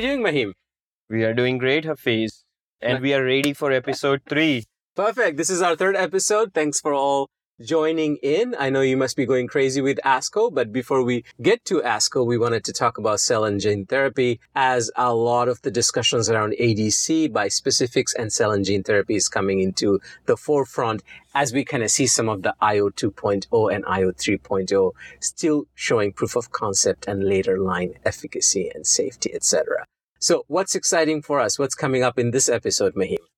you doing, Mahim? We are doing great, Hafiz. And we are ready for episode three. Perfect. This is our third episode. Thanks for all joining in. I know you must be going crazy with ASCO, but before we get to ASCO, we wanted to talk about cell and gene therapy as a lot of the discussions around ADC, by specifics and cell and gene therapy is coming into the forefront as we kind of see some of the IO 2.0 and IO 3.0 still showing proof of concept and later line efficacy and safety, etc. So what's exciting for us? What's coming up in this episode, Mahim?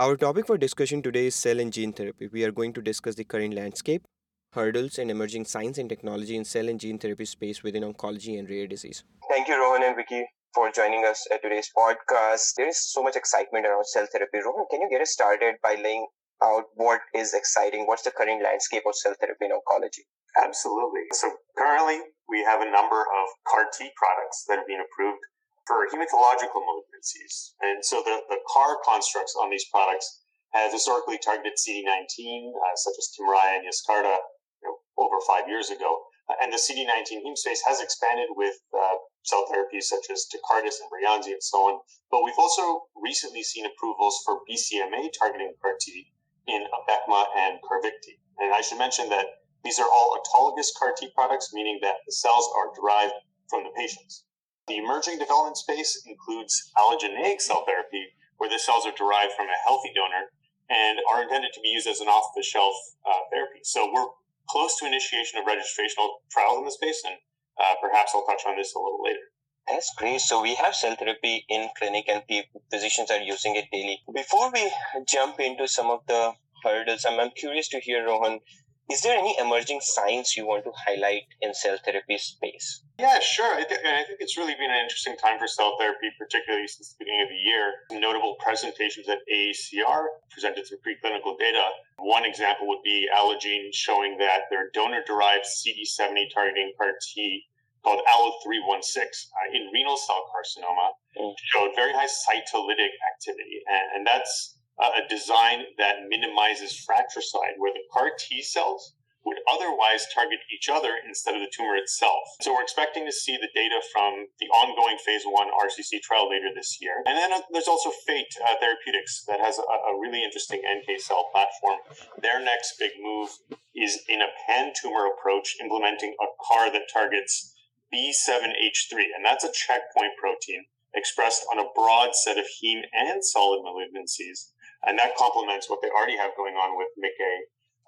Our topic for discussion today is cell and gene therapy. We are going to discuss the current landscape, hurdles, and emerging science and technology in cell and gene therapy space within oncology and rare disease. Thank you, Rohan and Vicky, for joining us at today's podcast. There is so much excitement around cell therapy. Rohan, can you get us started by laying out what is exciting? What's the current landscape of cell therapy in oncology? Absolutely. So currently, we have a number of CAR T products that have been approved for hematological malignancies. And so the, the CAR constructs on these products have historically targeted CD19, uh, such as Kymriah and Yescarta, you know, over five years ago. Uh, and the CD19 heme space has expanded with uh, cell therapies such as Tecartus and Breyanzi and so on. But we've also recently seen approvals for BCMA targeting CAR T in Abecma and Carvykti. And I should mention that these are all autologous CAR T products, meaning that the cells are derived from the patients. The emerging development space includes allogeneic cell therapy, where the cells are derived from a healthy donor and are intended to be used as an off the shelf uh, therapy. So we're close to initiation of registrational trials in the space, and uh, perhaps I'll touch on this a little later. That's great. So we have cell therapy in clinic and physicians are using it daily. Before we jump into some of the hurdles, I'm, I'm curious to hear, Rohan, is there any emerging science you want to highlight in cell therapy space? Yeah, sure. I, th- I think it's really been an interesting time for cell therapy, particularly since the beginning of the year. Notable presentations at AACR presented some preclinical data. One example would be Allogene showing that their donor derived CD70 targeting CAR T called Allo316 uh, in renal cell carcinoma mm. showed very high cytolytic activity. And, and that's a design that minimizes fratricide, where the CAR T cells would otherwise target each other instead of the tumor itself. So we're expecting to see the data from the ongoing phase one RCC trial later this year. And then uh, there's also Fate uh, Therapeutics that has a, a, really interesting NK cell platform. Their next big move is in a pan tumor approach, implementing a CAR that targets B7H3, and that's a checkpoint protein expressed on a broad set of heme and solid malignancies and that complements what they already have going on with MICA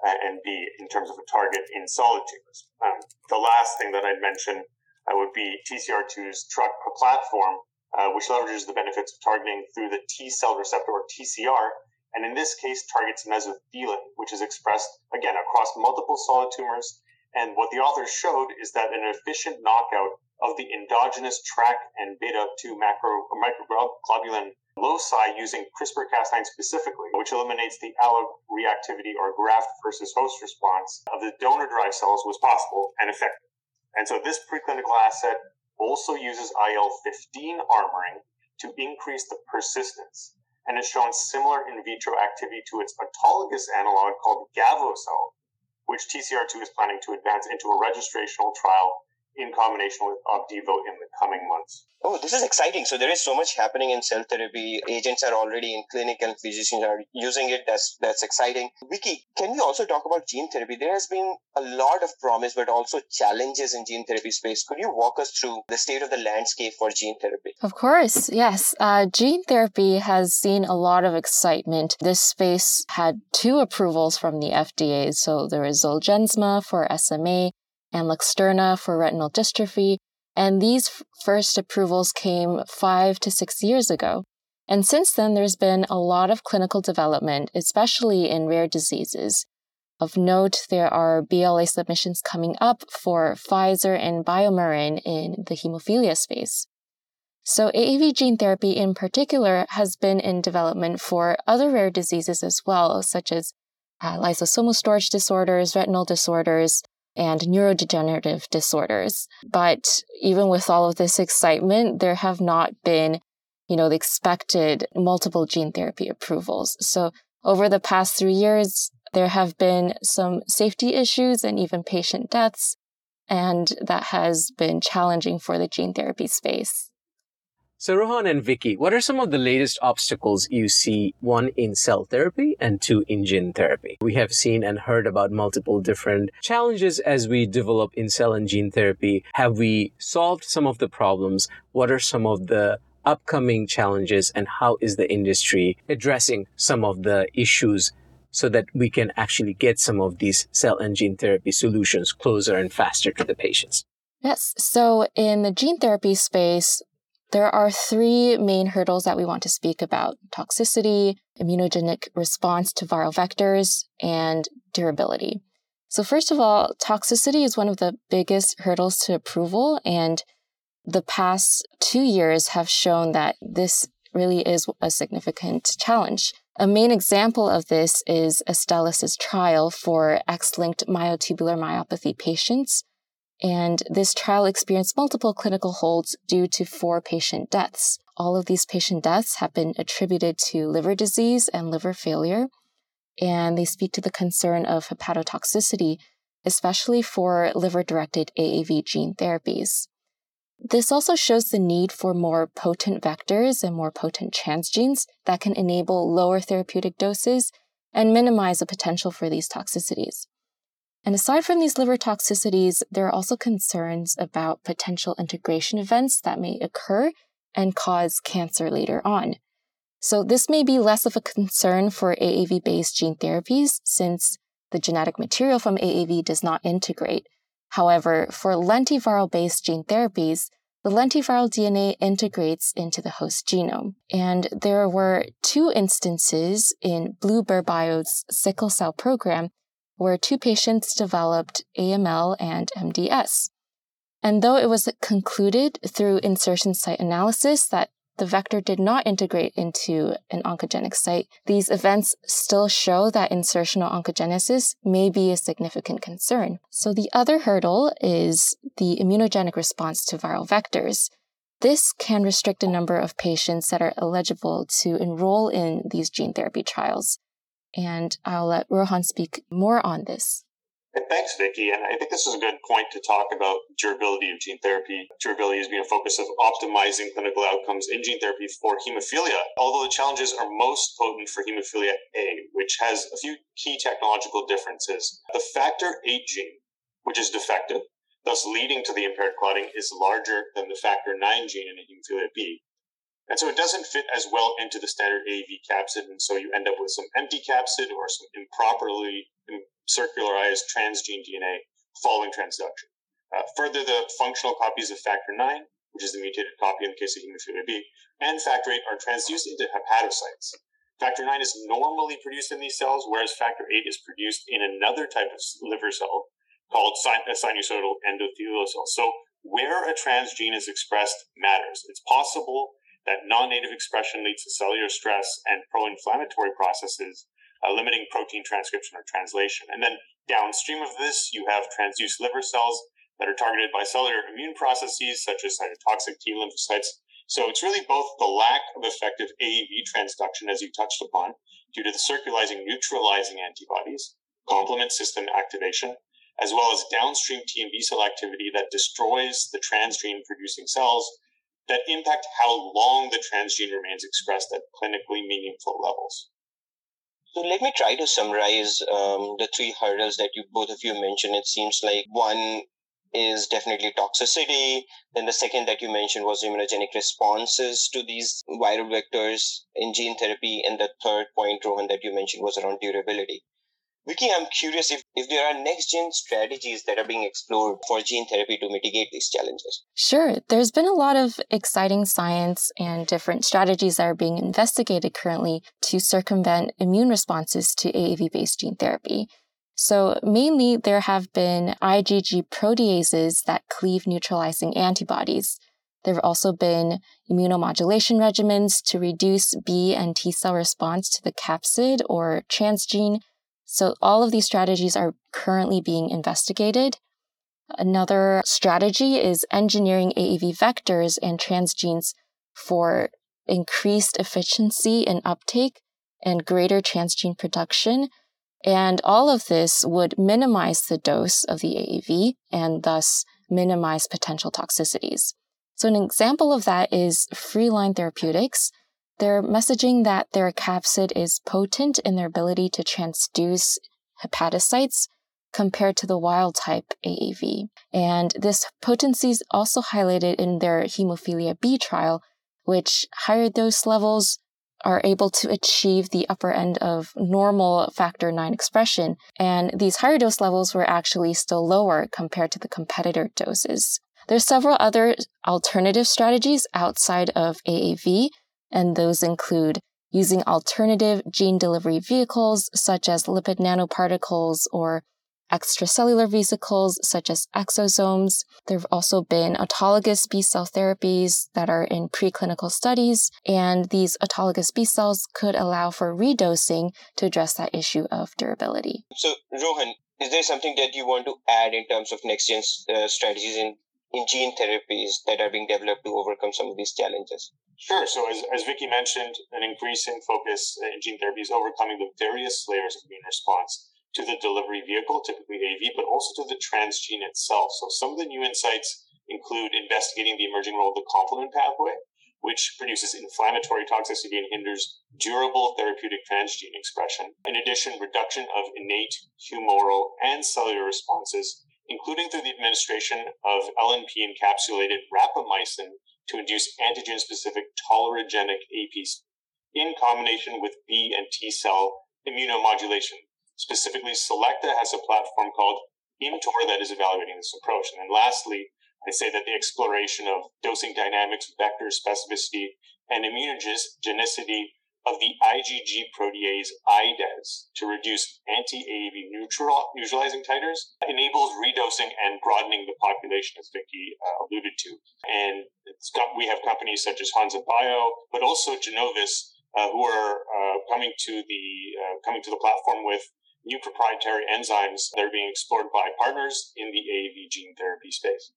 uh, and B in terms of a target in solid tumors. Um, the last thing that I'd mention uh, would be TCR2's truck platform, uh, which leverages the benefits of targeting through the T cell receptor or TCR, and in this case targets mesothelin, which is expressed again across multiple solid tumors. And what the authors showed is that an efficient knockout of the endogenous TRAC and beta 2 macro microglobulin loci using CRISPR Cas9 specifically, which eliminates the alloreactivity or graft versus host response of the donor derived cells, was possible and effective. And so this preclinical asset also uses IL 15 armoring to increase the persistence and has shown similar in vitro activity to its autologous analog called Gavo-cel, which TCR2 is planning to advance into a registrational trial in combination with Opdivo in the coming months. Oh, this is exciting. So there is so much happening in cell therapy. Agents are already in clinic and physicians are using it. That's that's exciting. Vicky, can we also talk about gene therapy? There has been a lot of promise, but also challenges in gene therapy space. Could you walk us through the state of the landscape for gene therapy? Of course, yes. Uh, gene therapy has seen a lot of excitement. This space had two approvals from the FDA. So there is Zolgensma for SMA and Luxturna for retinal dystrophy, and these first approvals came five to six years ago. And since then, there's been a lot of clinical development, especially in rare diseases. Of note, there are BLA submissions coming up for Pfizer and BioMarin in the hemophilia space. So AAV gene therapy in particular has been in development for other rare diseases as well, such as uh, lysosomal storage disorders, retinal disorders, and neurodegenerative disorders. But even with all of this excitement, there have not been, you know, the expected multiple gene therapy approvals. So over the past three years, there have been some safety issues and even patient deaths. And that has been challenging for the gene therapy space. So, Rohan and Vicky, what are some of the latest obstacles you see, one in cell therapy and two in gene therapy? We have seen and heard about multiple different challenges as we develop in cell and gene therapy. Have we solved some of the problems? What are some of the upcoming challenges and how is the industry addressing some of the issues so that we can actually get some of these cell and gene therapy solutions closer and faster to the patients? Yes. So in the gene therapy space, there are three main hurdles that we want to speak about toxicity, immunogenic response to viral vectors, and durability. So, first of all, toxicity is one of the biggest hurdles to approval, and the past two years have shown that this really is a significant challenge. A main example of this is Astellas' trial for X-linked myotubular myopathy patients and this trial experienced multiple clinical holds due to four patient deaths. All of these patient deaths have been attributed to liver disease and liver failure, and they speak to the concern of hepatotoxicity, especially for liver directed AAV gene therapies. This also shows the need for more potent vectors and more potent transgenes that can enable lower therapeutic doses and minimize the potential for these toxicities. And aside from these liver toxicities, there are also concerns about potential integration events that may occur and cause cancer later on. So this may be less of a concern for AAV based gene therapies since the genetic material from AAV does not integrate. However, for lentiviral based gene therapies, the lentiviral DNA integrates into the host genome. And there were two instances in Bluebird Bio's sickle cell program where two patients developed AML and MDS. And though it was concluded through insertion site analysis that the vector did not integrate into an oncogenic site, these events still show that insertional oncogenesis may be a significant concern. So the other hurdle is the immunogenic response to viral vectors. This can restrict a number of patients that are eligible to enroll in these gene therapy trials. And I'll let Rohan speak more on this. Thanks, Vicky. And I think this is a good point to talk about durability of gene therapy. Durability has been a focus of optimizing clinical outcomes in gene therapy for hemophilia, although the challenges are most potent for hemophilia A, which has a few key technological differences. The factor VIII gene, which is defective, thus leading to the impaired clotting, is larger than the factor IX gene in hemophilia B. And so it doesn't fit as well into the standard AAV capsid. And so you end up with some empty capsid or some improperly circularized transgene DNA following transduction. Uh, further, the functional copies of factor 9, which is the mutated copy in the case of hemophilia B, and factor 8 are transduced into hepatocytes. Factor 9 is normally produced in these cells, whereas factor 8 is produced in another type of liver cell called sinusoidal endothelial cells. So where a transgene is expressed matters. It's possible that non-native expression leads to cellular stress and pro-inflammatory processes, uh, limiting protein transcription or translation. And then downstream of this, you have transduced liver cells that are targeted by cellular immune processes such as cytotoxic T lymphocytes. So it's really both the lack of effective AAV transduction, as you touched upon, due to the circularizing neutralizing antibodies, complement system activation, as well as downstream T and B cell activity that destroys the transgene producing cells that impact how long the transgene remains expressed at clinically meaningful levels. So let me try to summarize um, the three hurdles that you both of you mentioned. It seems like one is definitely toxicity. Then the second that you mentioned was immunogenic responses to these viral vectors in gene therapy. And the third point, Rohan, that you mentioned was around durability. Vicky, I'm curious if, if there are next gen strategies that are being explored for gene therapy to mitigate these challenges. Sure. There's been a lot of exciting science and different strategies that are being investigated currently to circumvent immune responses to AAV based gene therapy. So, mainly, there have been IgG proteases that cleave neutralizing antibodies. There have also been immunomodulation regimens to reduce B and T cell response to the capsid or transgene so all of these strategies are currently being investigated. Another strategy is engineering AAV vectors and transgenes for increased efficiency and uptake and greater transgene production. And all of this would minimize the dose of the AAV and thus minimize potential toxicities. So, an example of that is Freeline Therapeutics. They're messaging that their capsid is potent in their ability to transduce hepatocytes compared to the wild type AAV. And this potency is also highlighted in their hemophilia B trial, which higher dose levels are able to achieve the upper end of normal factor 9 expression. And these higher dose levels were actually still lower compared to the competitor doses. There's several other alternative strategies outside of AAV, and those include using alternative gene delivery vehicles such as lipid nanoparticles or extracellular vesicles such as exosomes. There have also been autologous B cell therapies that are in preclinical studies, and these autologous B cells could allow for redosing to address that issue of durability. So, Rohan, is there something that you want to add in terms of next gen uh, strategies in, in gene therapies that are being developed to overcome some of these challenges? Sure. So, as, as Vicky mentioned, an increasing focus in gene therapy is overcoming the various layers of immune response to the delivery vehicle, typically AAV, but also to the transgene itself. So some of the new insights include investigating the emerging role of the complement pathway, which produces inflammatory toxicity and hinders durable therapeutic transgene expression. In addition, reduction of innate, humoral, and cellular responses, including through the administration of LNP encapsulated rapamycin to induce antigen specific tolerogenic APs in combination with B and T cell immunomodulation Specifically, Selecta has a platform called ImmTOR that is evaluating this approach. And then lastly, I say that the exploration of dosing dynamics, vector specificity, and immunogenicity of the IgG protease IDES to reduce anti-AAV neutral, neutralizing titers enables redosing and broadening the population, as Vicky uh, alluded to. And we have companies such as Hansa Bio, but also Genovis, uh, who are uh, coming to the uh, coming to the platform with new proprietary enzymes that are being explored by partners in the AAV gene therapy space.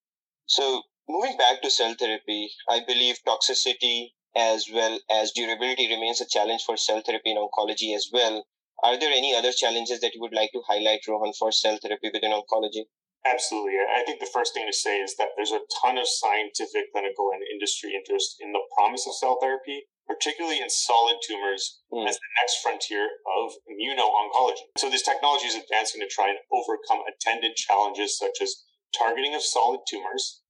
So, moving back to cell therapy, I believe toxicity as well as durability remains a challenge for cell therapy in oncology as well. Are there any other challenges that you would like to highlight, Rohan, for cell therapy within oncology? Absolutely. I think the first thing to say is that there's a ton of scientific, clinical, and industry interest in the promise of cell therapy particularly in solid tumors, mm. as the next frontier of immuno-oncology. So this technology is advancing to try and overcome attendant challenges such as targeting of solid tumors,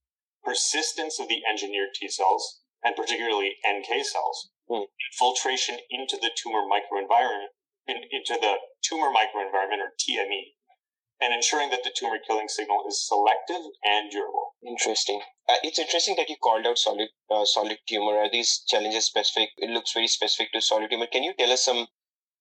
persistence of the engineered T cells, and particularly NK cells, mm. infiltration into the tumor microenvironment, in, into the tumor microenvironment or TME, and ensuring that the tumor killing signal is selective and durable. Interesting. Uh, it's interesting that you called out solid uh, solid tumor. Are these challenges specific? It looks very specific to solid tumor. Can you tell us some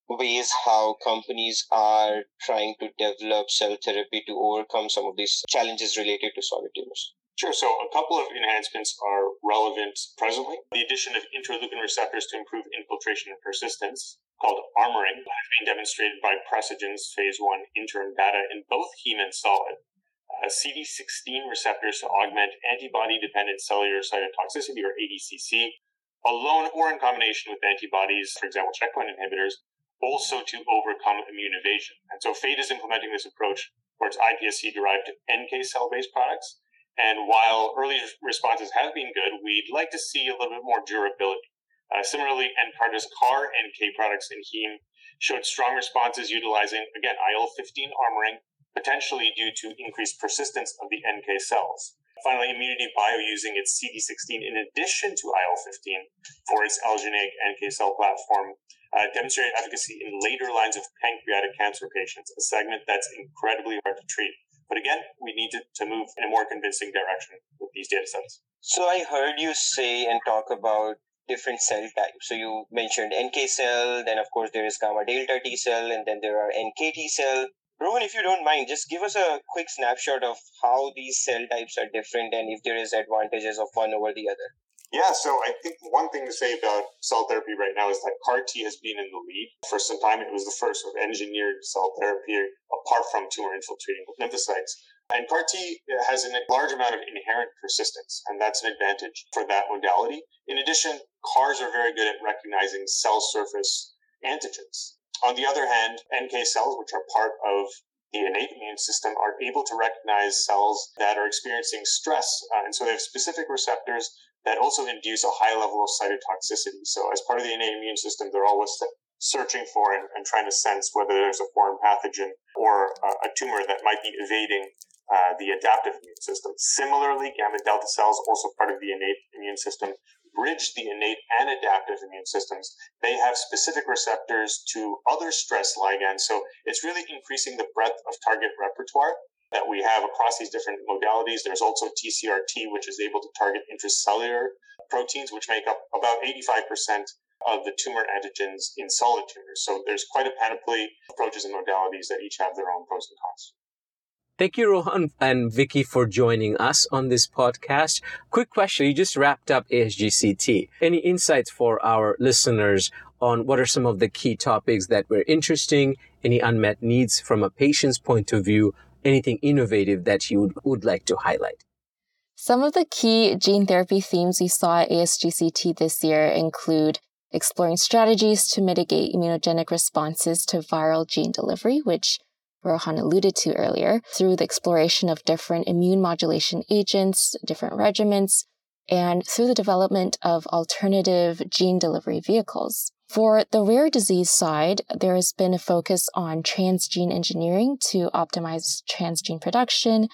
ways how companies are trying to develop cell therapy to overcome some of these challenges related to solid tumors? Sure. So a couple of enhancements are relevant presently. The addition of interleukin receptors to improve infiltration and persistence called armoring has been demonstrated by Precigen's phase one interim data in both heme and solid. Uh, CD16 receptors to augment antibody-dependent cellular cytotoxicity, or ADCC, alone or in combination with antibodies, for example, checkpoint inhibitors, also to overcome immune evasion. And so Fate is implementing this approach for its iPSC-derived NK cell-based products. And while early responses have been good, we'd like to see a little bit more durability. Uh, similarly, Nkarta's CAR NK products in heme showed strong responses utilizing, again, IL 15 armoring, potentially due to increased persistence of the NK cells. Finally, Immunity Bio using its CD16 in addition to IL 15 for its allogeneic NK cell platform uh, demonstrated efficacy in later lines of pancreatic cancer patients, a segment that's incredibly hard to treat. But again, we need to, to move in a more convincing direction with these data sets. So I heard you say and talk about different cell types. So you mentioned NK cell, then of course there is gamma delta T cell, and then there are NKT cell. Rohan, if you don't mind, just give us a quick snapshot of how these cell types are different and if there is advantages of one over the other. Yeah, so I think one thing to say about cell therapy right now is that CAR T has been in the lead for some time. It was the first sort of engineered cell therapy apart from tumor infiltrating lymphocytes. And CAR T has a large amount of inherent persistence, and that's an advantage for that modality. In addition, CARs are very good at recognizing cell surface antigens. On the other hand, NK cells, which are part of the innate immune system are able to recognize cells that are experiencing stress. Uh, and so they have specific receptors that also induce a high level of cytotoxicity. So as part of the innate immune system, they're always searching for and, and trying to sense whether there's a foreign pathogen or a tumor that might be evading uh, the adaptive immune system. Similarly, gamma delta cells, also part of the innate immune system, bridge the innate and adaptive immune systems. They have specific receptors to other stress ligands. So it's really increasing the breadth of target repertoire that we have across these different modalities. There's also TCRT, which is able to target intracellular proteins, which make up about 85% of the tumor antigens in solid tumors. So there's quite a panoply of approaches and modalities that each have their own pros and cons. Thank you, Rohan and Vicky, for joining us on this podcast. Quick question. You just wrapped up ASGCT. Any insights for our listeners on what are some of the key topics that were interesting, any unmet needs from a patient's point of view, anything innovative that you would, would like to highlight? Some of the key gene therapy themes we saw at ASGCT this year include exploring strategies to mitigate immunogenic responses to viral gene delivery, which Rohan alluded to earlier, through the exploration of different immune modulation agents, different regimens, and through the development of alternative gene delivery vehicles. For the rare disease side, there has been a focus on transgene engineering to optimize transgene production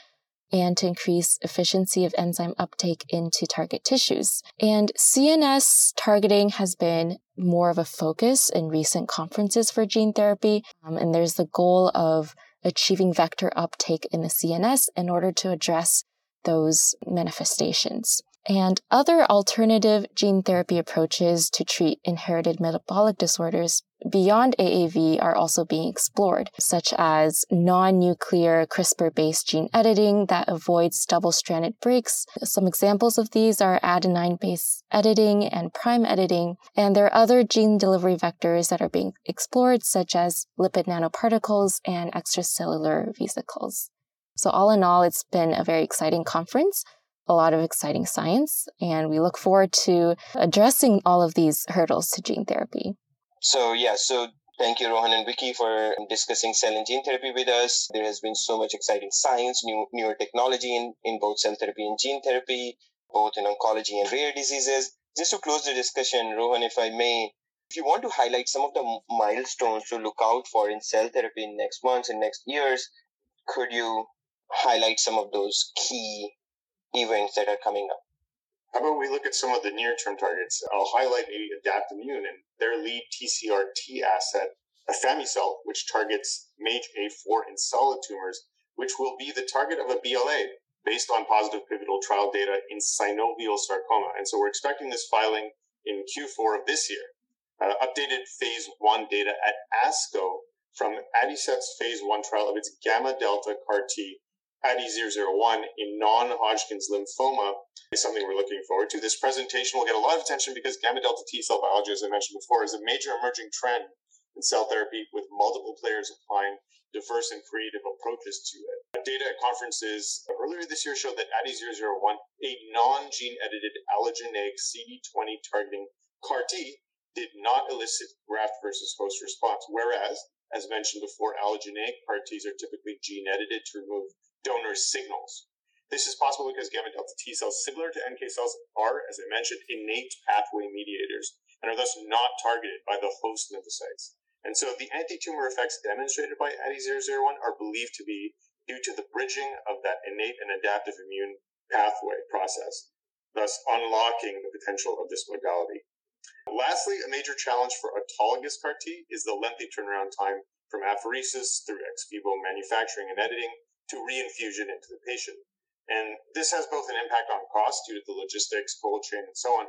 and to increase efficiency of enzyme uptake into target tissues. And CNS targeting has been more of a focus in recent conferences for gene therapy. Um, and there's the goal of achieving vector uptake in the CNS in order to address those manifestations and other alternative gene therapy approaches to treat inherited metabolic disorders beyond AAV are also being explored, such as non-nuclear CRISPR-based gene editing that avoids double-stranded breaks. Some examples of these are adenine-based editing and prime editing, and there are other gene delivery vectors that are being explored, such as lipid nanoparticles and extracellular vesicles. So all in all, it's been a very exciting conference a lot of exciting science, and we look forward to addressing all of these hurdles to gene therapy. So, yeah, so thank you, Rohan and Vicky, for discussing cell and gene therapy with us. There has been so much exciting science, new newer technology in, in both cell therapy and gene therapy, both in oncology and rare diseases. Just to close the discussion, Rohan, if I may, if you want to highlight some of the milestones to look out for in cell therapy in next months and next years, could you highlight some of those key events that are coming up. How about we look at some of the near term targets? I'll highlight maybe Adaptimmune and their lead TCRT asset, afami-cel, which targets MAGE-A4 in solid tumors, which will be the target of a BLA based on positive pivotal trial data in synovial sarcoma. And so we're expecting this filing in Q4 of this year. Uh, updated phase one data at ASCO from Adicet's phase one trial of its gamma delta CAR T ADI001 in non-Hodgkin's lymphoma is something we're looking forward to. This presentation will get a lot of attention because gamma delta T cell biology, as I mentioned before, is a major emerging trend in cell therapy with multiple players applying diverse and creative approaches to it. Data at conferences earlier this year showed that ADI001, a non-gene edited allogeneic CD20 targeting CAR T, did not elicit graft versus host response, whereas, as mentioned before, allogeneic CAR Ts are typically gene edited to remove donor signals. This is possible because gamma delta T cells, similar to NK cells, are, as I mentioned, innate pathway mediators and are thus not targeted by the host lymphocytes. And so the anti-tumor effects demonstrated by ADI001 are believed to be due to the bridging of that innate and adaptive immune pathway process, thus unlocking the potential of this modality. Lastly, a major challenge for autologous CAR T is the lengthy turnaround time from apheresis through ex vivo manufacturing and editing to reinfusion into the patient. And this has both an impact on cost due to the logistics, cold chain, and so on,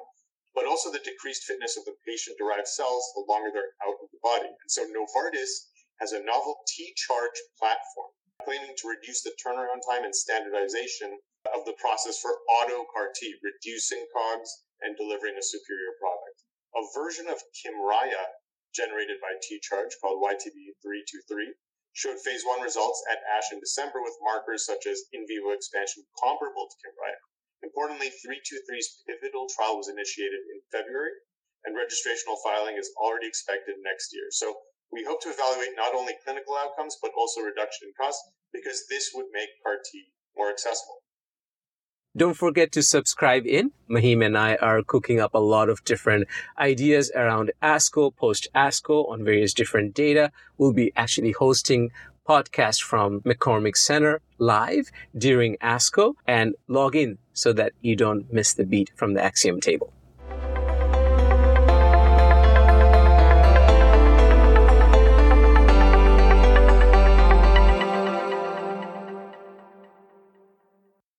but also the decreased fitness of the patient derived cells the longer they're out of the body. And so Novartis has a novel T charge platform claiming to reduce the turnaround time and standardization of the process for auto CAR T, reducing COGS and delivering a superior product. A version of Kymriah generated by T Charge called YTB323 showed phase one results at ASH in December with markers such as in vivo expansion comparable to Kymriah. Importantly, 323's pivotal trial was initiated in February, and registrational filing is already expected next year. So We hope to evaluate not only clinical outcomes, but also reduction in cost, because this would make CAR T more accessible. Don't forget to subscribe in. Mahim and I are cooking up a lot of different ideas around ASCO, post ASCO on various different data. We'll be actually hosting podcast from McCormick Center live during ASCO and log in so that you don't miss the beat from the Axiom table.